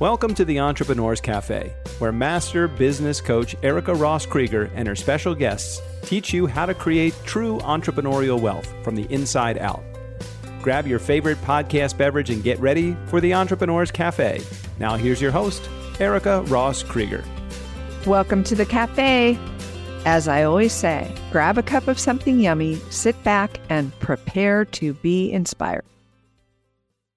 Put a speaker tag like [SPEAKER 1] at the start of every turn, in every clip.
[SPEAKER 1] Welcome to the Entrepreneurs Cafe, where master business coach Erica Ross Krieger and her special guests teach you how to create true entrepreneurial wealth from the inside out. Grab your favorite podcast beverage and get ready for the Entrepreneurs Cafe. Now, here's your host, Erica Ross Krieger.
[SPEAKER 2] Welcome to the cafe. As I always say, grab a cup of something yummy, sit back, and prepare to be inspired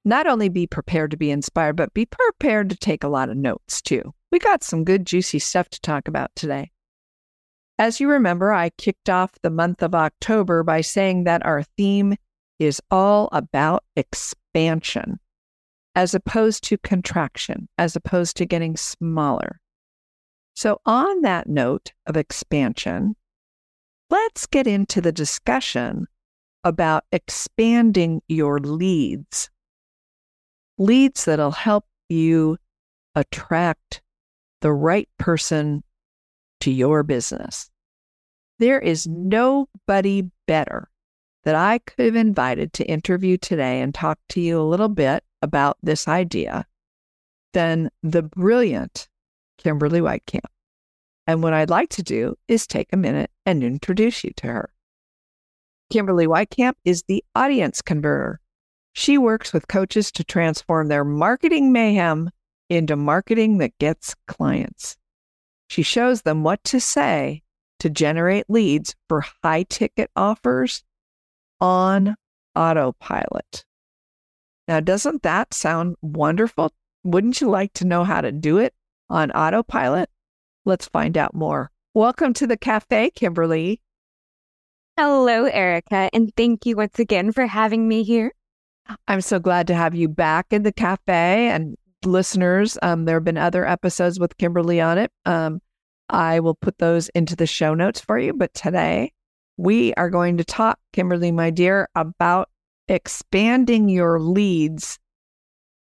[SPEAKER 2] not only be prepared to be inspired, but be prepared to take a lot of notes too. We got some good, juicy stuff to talk about today. As you remember, I kicked off the month of October by saying that our theme is all about expansion as opposed to contraction, as opposed to getting smaller. So, on that note of expansion, let's get into the discussion about expanding your leads leads that'll help you attract the right person to your business. There is nobody better that I could have invited to interview today and talk to you a little bit about this idea than the brilliant Kimberly Weitkamp. And what I'd like to do is take a minute and introduce you to her. Kimberly Weitkamp is the audience converter she works with coaches to transform their marketing mayhem into marketing that gets clients. She shows them what to say to generate leads for high ticket offers on autopilot. Now, doesn't that sound wonderful? Wouldn't you like to know how to do it on autopilot? Let's find out more. Welcome to the cafe, Kimberly.
[SPEAKER 3] Hello, Erica, and thank you once again for having me here.
[SPEAKER 2] I'm so glad to have you back in the cafe and listeners. Um, there have been other episodes with Kimberly on it. Um, I will put those into the show notes for you. But today we are going to talk, Kimberly, my dear, about expanding your leads.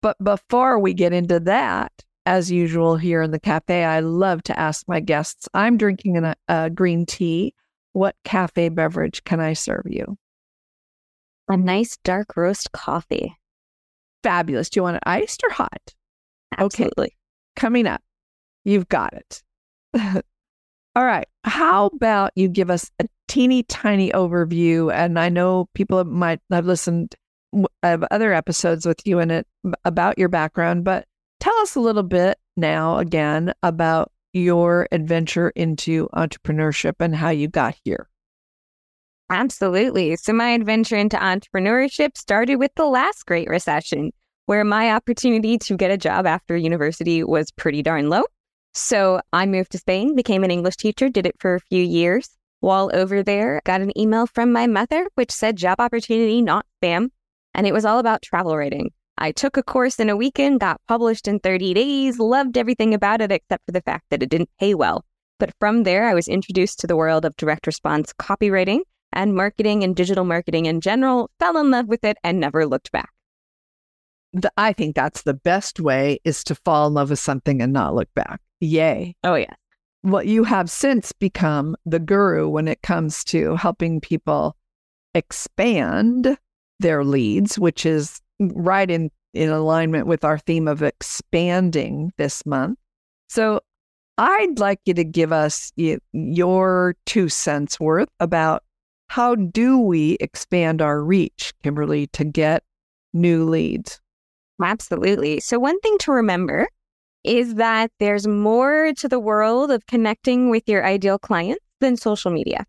[SPEAKER 2] But before we get into that, as usual here in the cafe, I love to ask my guests I'm drinking a, a green tea. What cafe beverage can I serve you?
[SPEAKER 3] A nice dark roast coffee.
[SPEAKER 2] Fabulous. Do you want it iced or hot?
[SPEAKER 3] Absolutely.
[SPEAKER 2] Okay. Coming up, you've got it. All right. How about you give us a teeny tiny overview? And I know people might have listened of other episodes with you in it about your background, but tell us a little bit now again about your adventure into entrepreneurship and how you got here.
[SPEAKER 3] Absolutely. So, my adventure into entrepreneurship started with the last Great Recession, where my opportunity to get a job after university was pretty darn low. So, I moved to Spain, became an English teacher, did it for a few years. While over there, got an email from my mother, which said job opportunity, not spam. And it was all about travel writing. I took a course in a weekend, got published in 30 days, loved everything about it except for the fact that it didn't pay well. But from there, I was introduced to the world of direct response copywriting and marketing and digital marketing in general, fell in love with it and never looked back.
[SPEAKER 2] The, I think that's the best way is to fall in love with something and not look back. Yay.
[SPEAKER 3] Oh, yeah.
[SPEAKER 2] Well, you have since become the guru when it comes to helping people expand their leads, which is right in, in alignment with our theme of expanding this month. So I'd like you to give us your two cents worth about how do we expand our reach, Kimberly, to get new leads?
[SPEAKER 3] Absolutely. So, one thing to remember is that there's more to the world of connecting with your ideal clients than social media.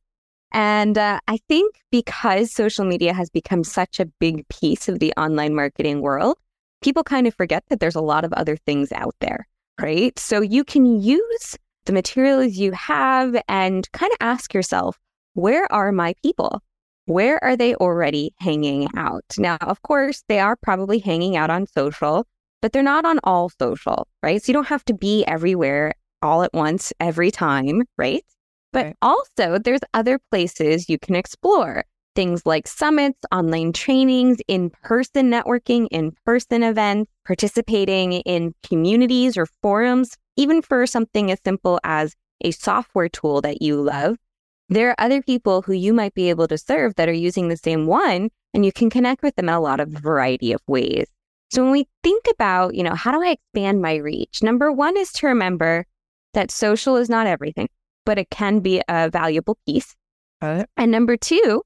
[SPEAKER 3] And uh, I think because social media has become such a big piece of the online marketing world, people kind of forget that there's a lot of other things out there, right? So you can use the materials you have and kind of ask yourself, where are my people? Where are they already hanging out? Now, of course, they are probably hanging out on social, but they're not on all social, right? So you don't have to be everywhere all at once every time, right? But right. also, there's other places you can explore. Things like summits, online trainings, in person networking, in person events, participating in communities or forums, even for something as simple as a software tool that you love there are other people who you might be able to serve that are using the same one, and you can connect with them in a lot of variety of ways. So when we think about, you know, how do I expand my reach? Number one is to remember that social is not everything, but it can be a valuable piece.
[SPEAKER 2] It.
[SPEAKER 3] And number two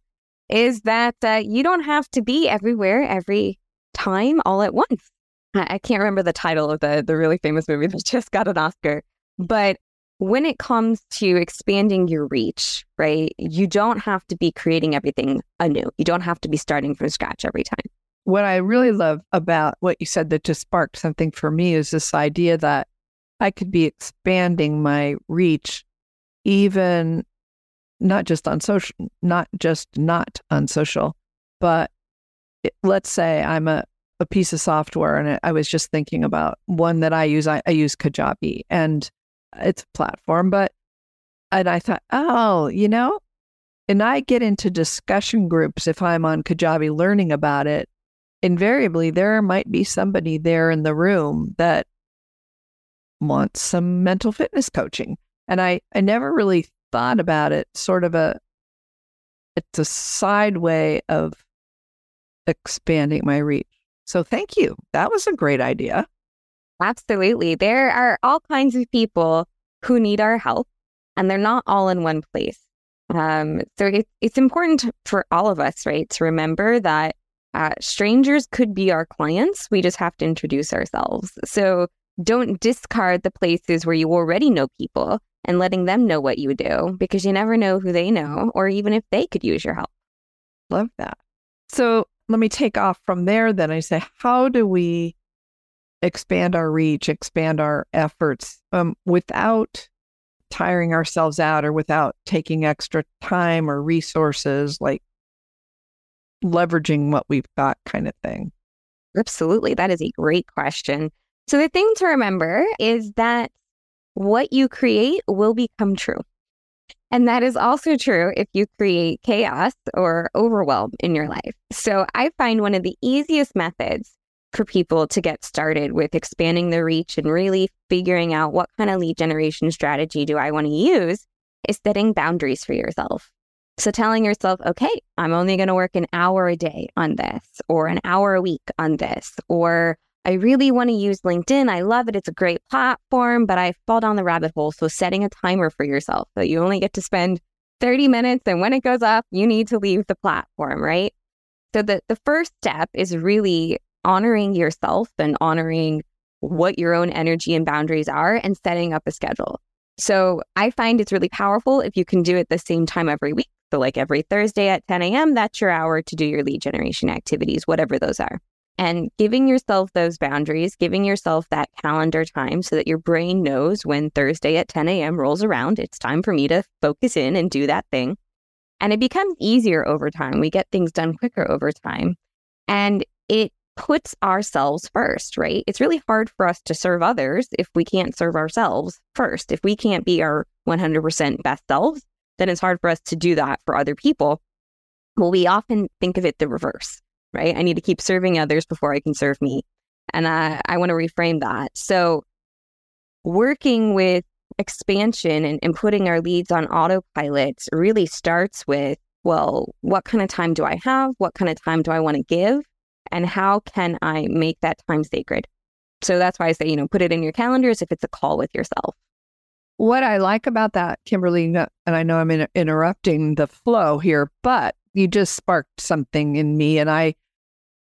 [SPEAKER 3] is that uh, you don't have to be everywhere every time all at once. I, I can't remember the title of the the really famous movie that just got an Oscar, but when it comes to expanding your reach, right, you don't have to be creating everything anew. You don't have to be starting from scratch every time.
[SPEAKER 2] What I really love about what you said that just sparked something for me is this idea that I could be expanding my reach even not just on social, not just not on social, but it, let's say I'm a, a piece of software and I was just thinking about one that I use. I, I use Kajabi and it's a platform, but, and I thought, oh, you know, and I get into discussion groups if I'm on Kajabi learning about it. Invariably, there might be somebody there in the room that wants some mental fitness coaching. And I, I never really thought about it, sort of a, it's a side way of expanding my reach. So thank you. That was a great idea.
[SPEAKER 3] Absolutely. There are all kinds of people who need our help, and they're not all in one place. Um, so it, it's important for all of us, right, to remember that uh, strangers could be our clients. We just have to introduce ourselves. So don't discard the places where you already know people and letting them know what you do because you never know who they know or even if they could use your help.
[SPEAKER 2] Love that. So let me take off from there. Then I say, how do we expand our reach, expand our efforts um, without tiring ourselves out or without taking extra time or resources, like leveraging what we've got, kind of thing?
[SPEAKER 3] Absolutely. That is a great question. So, the thing to remember is that what you create will become true. And that is also true if you create chaos or overwhelm in your life. So, I find one of the easiest methods for people to get started with expanding their reach and really figuring out what kind of lead generation strategy do I want to use is setting boundaries for yourself. So telling yourself, okay, I'm only going to work an hour a day on this or an hour a week on this, or I really want to use LinkedIn. I love it. It's a great platform, but I fall down the rabbit hole. So setting a timer for yourself that you only get to spend 30 minutes and when it goes up, you need to leave the platform, right? So the, the first step is really honoring yourself and honoring what your own energy and boundaries are and setting up a schedule. So I find it's really powerful if you can do it the same time every week. So, like every Thursday at 10 a.m., that's your hour to do your lead generation activities, whatever those are and giving yourself those boundaries, giving yourself that calendar time so that your brain knows when Thursday at 10 a.m. rolls around, it's time for me to focus in and do that thing. And it becomes easier over time. We get things done quicker over time. And it puts ourselves first, right? It's really hard for us to serve others if we can't serve ourselves first. If we can't be our 100% best selves, then it's hard for us to do that for other people. Well, we often think of it the reverse right? I need to keep serving others before I can serve me. And I, I want to reframe that. So, working with expansion and, and putting our leads on autopilot really starts with well, what kind of time do I have? What kind of time do I want to give? And how can I make that time sacred? So that's why I say, you know, put it in your calendars if it's a call with yourself.
[SPEAKER 2] What I like about that, Kimberly, and I know I'm in, interrupting the flow here, but you just sparked something in me. And I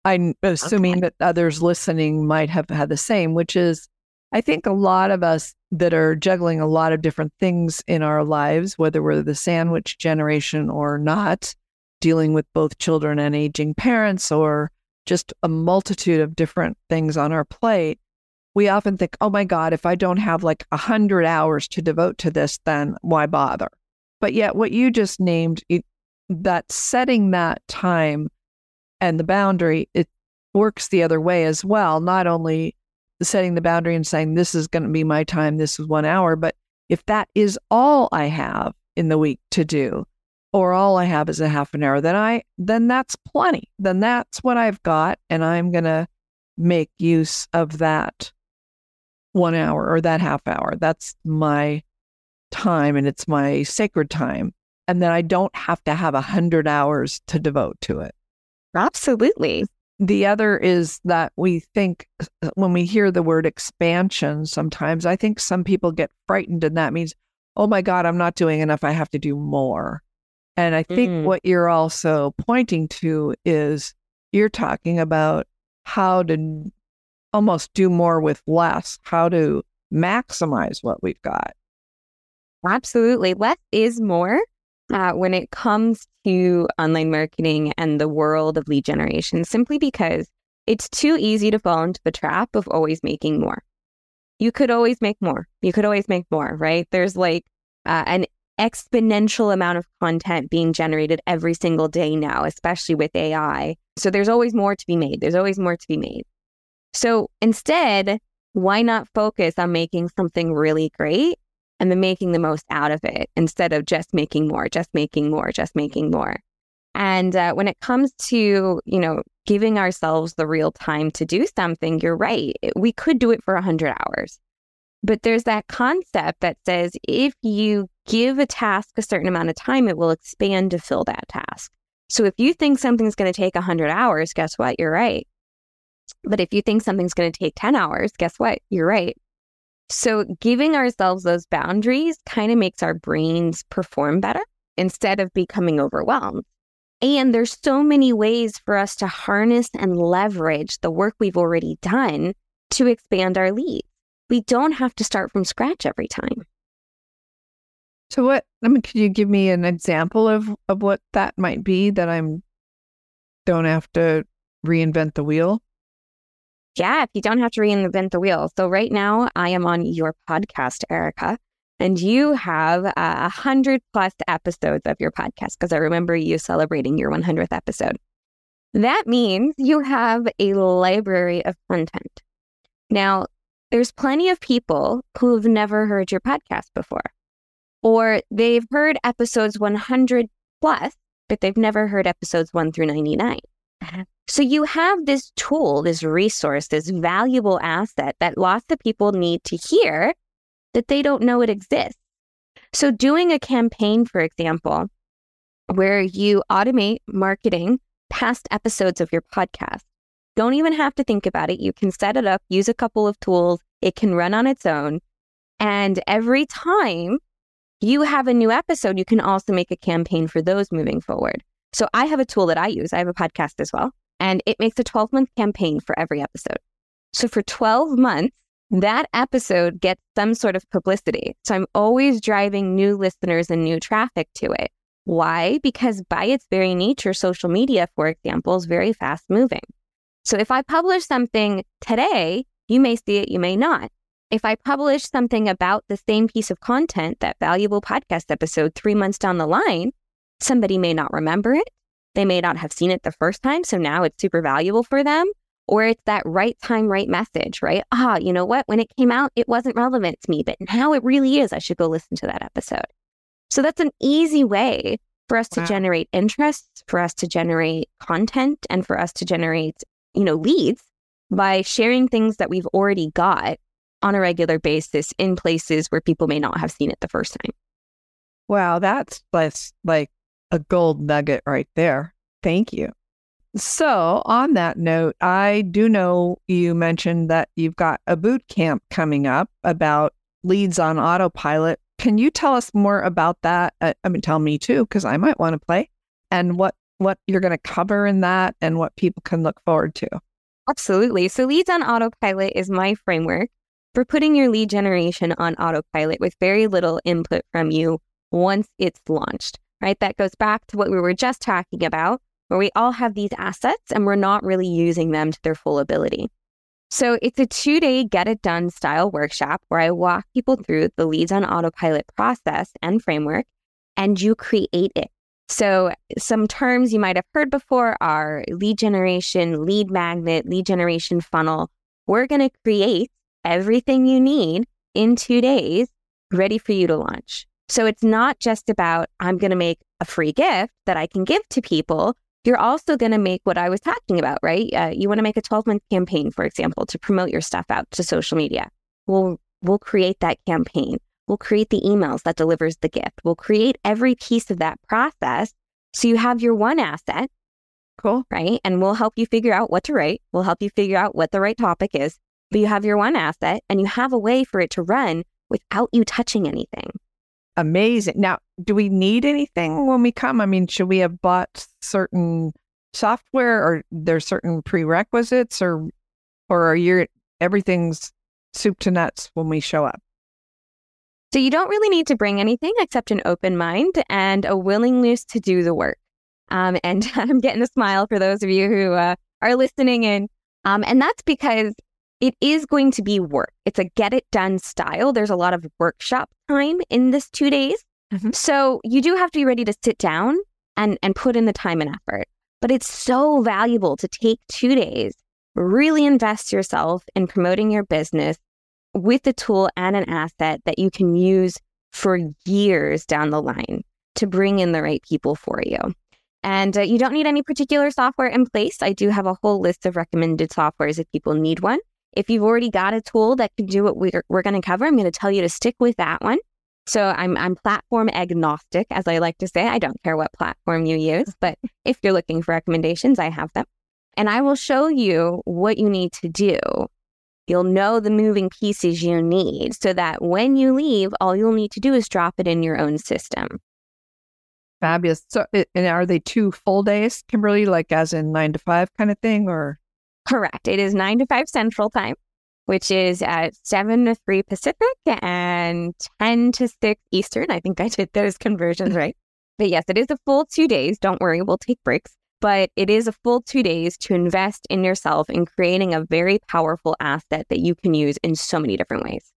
[SPEAKER 2] I'm assuming okay. that others listening might have had the same, which is I think a lot of us that are juggling a lot of different things in our lives, whether we're the sandwich generation or not, dealing with both children and aging parents, or just a multitude of different things on our plate, we often think, oh my God, if I don't have like a hundred hours to devote to this, then why bother? But yet, what you just named, it, that setting that time and the boundary, it works the other way as well. Not only setting the boundary and saying, this is going to be my time, this is one hour, but if that is all I have in the week to do, or all I have is a half an hour, then I then that's plenty. Then that's what I've got, and I'm gonna make use of that one hour or that half hour. That's my time and it's my sacred time. And then I don't have to have a hundred hours to devote to it.
[SPEAKER 3] Absolutely.
[SPEAKER 2] the other is that we think uh, when we hear the word expansion, sometimes I think some people get frightened, and that means, oh my God, I'm not doing enough. I have to do more. And I think mm. what you're also pointing to is you're talking about how to almost do more with less, how to maximize what we've got.
[SPEAKER 3] Absolutely. Less is more uh, when it comes to online marketing and the world of lead generation, simply because it's too easy to fall into the trap of always making more. You could always make more. You could always make more, right? There's like uh, an exponential amount of content being generated every single day now, especially with AI. So there's always more to be made. There's always more to be made. So instead, why not focus on making something really great and then making the most out of it instead of just making more, just making more, just making more? And uh, when it comes to, you know, giving ourselves the real time to do something, you're right. We could do it for 100 hours. But there's that concept that says if you give a task a certain amount of time, it will expand to fill that task. So if you think something's going to take 100 hours, guess what? You're right. But if you think something's going to take 10 hours, guess what? You're right. So giving ourselves those boundaries kind of makes our brains perform better instead of becoming overwhelmed. And there's so many ways for us to harness and leverage the work we've already done to expand our leads. We don't have to start from scratch every time.
[SPEAKER 2] So what I mean, could you give me an example of, of what that might be that I'm don't have to reinvent the wheel?
[SPEAKER 3] Yeah, if you don't have to reinvent the wheel. So right now I am on your podcast, Erica, and you have a uh, hundred plus episodes of your podcast because I remember you celebrating your 100th episode. That means you have a library of content. Now, there's plenty of people who have never heard your podcast before, or they've heard episodes 100 plus, but they've never heard episodes 1 through 99. So you have this tool, this resource, this valuable asset that lots of people need to hear that they don't know it exists. So doing a campaign, for example, where you automate marketing past episodes of your podcast. Don't even have to think about it. You can set it up, use a couple of tools. It can run on its own. And every time you have a new episode, you can also make a campaign for those moving forward. So I have a tool that I use. I have a podcast as well, and it makes a 12 month campaign for every episode. So for 12 months, that episode gets some sort of publicity. So I'm always driving new listeners and new traffic to it. Why? Because by its very nature, social media, for example, is very fast moving. So if I publish something today, you may see it, you may not. If I publish something about the same piece of content, that valuable podcast episode, three months down the line, Somebody may not remember it. They may not have seen it the first time. So now it's super valuable for them. Or it's that right time, right message, right? Ah, you know what? When it came out, it wasn't relevant to me, but now it really is. I should go listen to that episode. So that's an easy way for us wow. to generate interest, for us to generate content, and for us to generate, you know, leads by sharing things that we've already got on a regular basis in places where people may not have seen it the first time.
[SPEAKER 2] Wow, that's like a gold nugget right there. Thank you. So, on that note, I do know you mentioned that you've got a boot camp coming up about leads on autopilot. Can you tell us more about that? Uh, I mean, tell me too, because I might want to play and what what you're going to cover in that and what people can look forward to.
[SPEAKER 3] Absolutely. So, Leads on Autopilot is my framework for putting your lead generation on autopilot with very little input from you once it's launched right? That goes back to what we were just talking about, where we all have these assets and we're not really using them to their full ability. So it's a two day get it done style workshop where I walk people through the leads on autopilot process and framework, and you create it. So some terms you might have heard before are lead generation, lead magnet, lead generation funnel. We're going to create everything you need in two days, ready for you to launch. So it's not just about, I'm going to make a free gift that I can give to people. You're also going to make what I was talking about, right? Uh, you want to make a 12 month campaign, for example, to promote your stuff out to social media. We'll, we'll create that campaign. We'll create the emails that delivers the gift. We'll create every piece of that process. So you have your one asset
[SPEAKER 2] Cool.
[SPEAKER 3] right? And we'll help you figure out what to write. We'll help you figure out what the right topic is. But you have your one asset and you have a way for it to run without you touching anything.
[SPEAKER 2] Amazing. Now, do we need anything when we come? I mean, should we have bought certain software or there's certain prerequisites or or are you everything's soup to nuts when we show up?
[SPEAKER 3] So you don't really need to bring anything except an open mind and a willingness to do the work. Um, and I'm getting a smile for those of you who uh, are listening in. Um, and that's because it is going to be work. It's a get it done style. There's a lot of workshop time in this two days.
[SPEAKER 2] Mhm.
[SPEAKER 3] So you do have to be ready to sit down and, and put in the time and effort. But it's so valuable to take two days, really invest yourself in promoting your business with a tool and an asset that you can use for years down the line to bring in the right people for you. And uh, you don't need any particular software in place. I do have a whole list of recommended softwares if people need one. If you've already got a tool that can do what we're, we're going to cover, I'm going to tell you to stick with that one. So I'm, I'm platform agnostic, as I like to say. I don't care what platform you use, but if you're looking for recommendations, I have them. And I will show you what you need to do You'll know the moving pieces you need so that when you leave, all you'll need to do is drop it in your own system.
[SPEAKER 2] Fabulous. So, and are they two full days, Kimberly, like as in nine to five kind of thing, or
[SPEAKER 3] Correct. It is 9 to 5 Central Time, which is at 7 to 3 Pacific and 10 to 6 Eastern. I think I did those conversions right. But yes, it is a full two days. Don't worry, we'll take breaks. But it is a full two days to invest in yourself in creating a very powerful asset that you can use in so many different ways.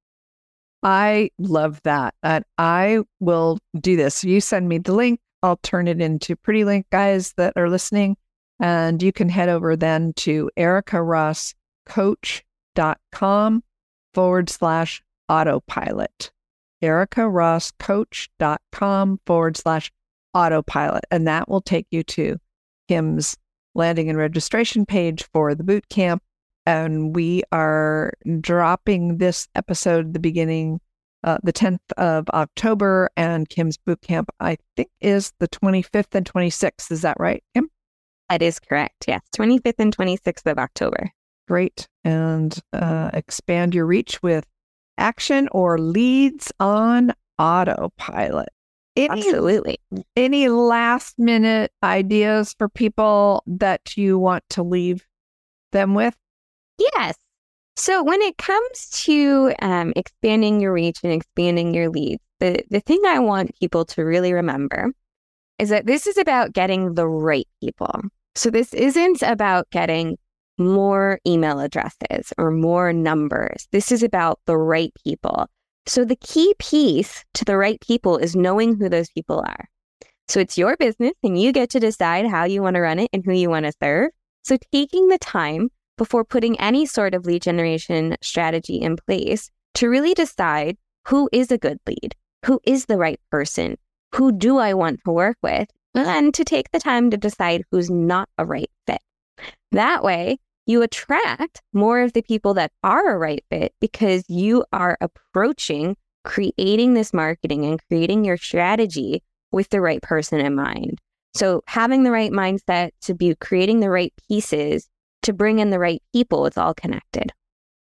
[SPEAKER 2] I love that. And I will do this. You send me the link. I'll turn it into Pretty Link, guys that are listening. And you can head over then to ericarosscoach.com forward slash autopilot. ericarosscoach.com forward slash autopilot. And that will take you to Kim's landing and registration page for the boot camp. And we are dropping this episode the beginning, uh, the 10th of October. And Kim's boot camp, I think, is the 25th and 26th. Is that right, Kim?
[SPEAKER 3] That is correct. Yes, 25th and 26th of October.
[SPEAKER 2] Great. And uh, expand your reach with action or leads on autopilot. Any
[SPEAKER 3] Absolutely.
[SPEAKER 2] any last minute ideas for people that you want to leave them with?
[SPEAKER 3] Yes. So when it comes to um, expanding your reach and expanding your leads, the, the thing I want people to really remember is that this is about getting the right people. So this isn't about getting more email addresses or more numbers. This is about the right people. So the key piece to the right people is knowing who those people are. So it's your business and you get to decide how you want to run it and who you want to serve. So taking the time before putting any sort of lead generation strategy in place to really decide who is a good lead, who is the right person, who do I want to work with, and to take the time to decide who's not a right fit. That way, you attract more of the people that are a right fit because you are approaching creating this marketing and creating your strategy with the right person in mind. So, having the right mindset to be creating the right pieces to bring in the right people, it's all connected.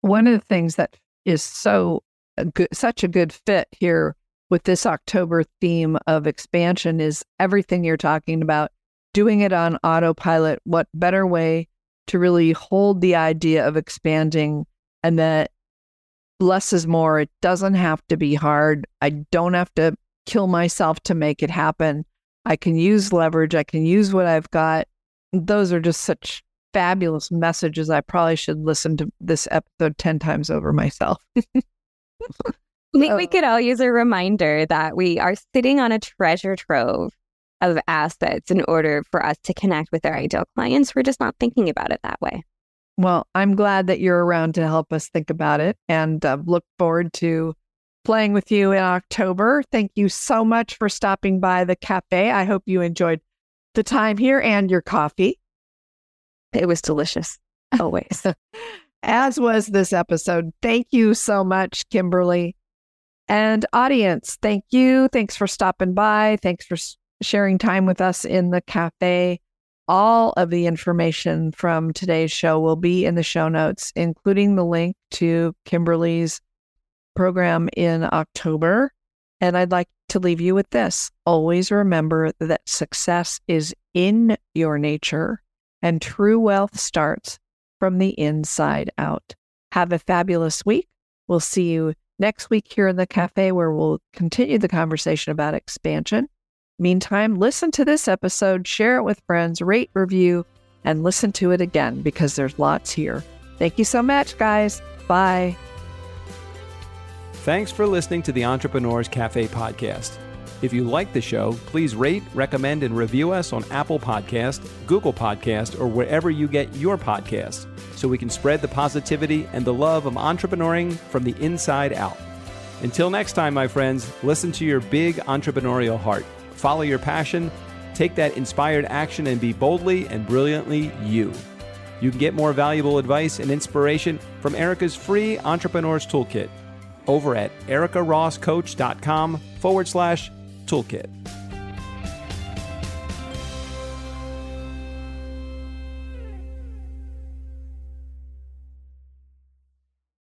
[SPEAKER 2] One of the things that is so a good, such a good fit here with this October theme of expansion is everything you're talking about, doing it on autopilot. What better way to really hold the idea of expanding and that less is more? It doesn't have to be hard. I don't have to kill myself to make it happen. I can use leverage, I can use what I've got. Those are just such fabulous messages. I probably should listen to this episode 10 times over myself.
[SPEAKER 3] I think we could all use a reminder that we are sitting on a treasure trove of assets in order for us to connect with our ideal clients. We're just not thinking about it that way.
[SPEAKER 2] Well, I'm glad that you're around to help us think about it and uh, look forward to playing with you in October. Thank you so much for stopping by the cafe. I hope you enjoyed the time here and your coffee,
[SPEAKER 3] It was delicious, always.
[SPEAKER 2] as was this episode. Thank you so much, Kimberly. And audience, thank you. Thanks for stopping by. Thanks for sharing time with us in the cafe. All of the information from today's show will be in the show notes, including the link to Kimberly's program in October. And I'd like to leave you with this always remember that success is in your nature and true wealth starts from the inside out. Have a fabulous week. We'll see you next week here in the cafe where we'll continue the conversation about expansion. Meantime, listen to this episode, share it with friends, rate, review, and listen to it again because there's lots here. Thank you so much, guys. Bye.
[SPEAKER 1] Thanks for listening to the Entrepreneurs Cafe podcast. If you like the show, please rate, recommend, and review us on Apple Podcast, Google Podcast, or wherever you get your podcasts so we can spread the positivity and the love of entrepreneuring from the inside out. Until next time, my friends, listen to your big entrepreneurial heart, follow your passion, take that inspired action, and be boldly and brilliantly you. You can get more valuable advice and inspiration from Erica's free Entrepreneurs Toolkit over at ericarosscoach.com forward slash toolkit.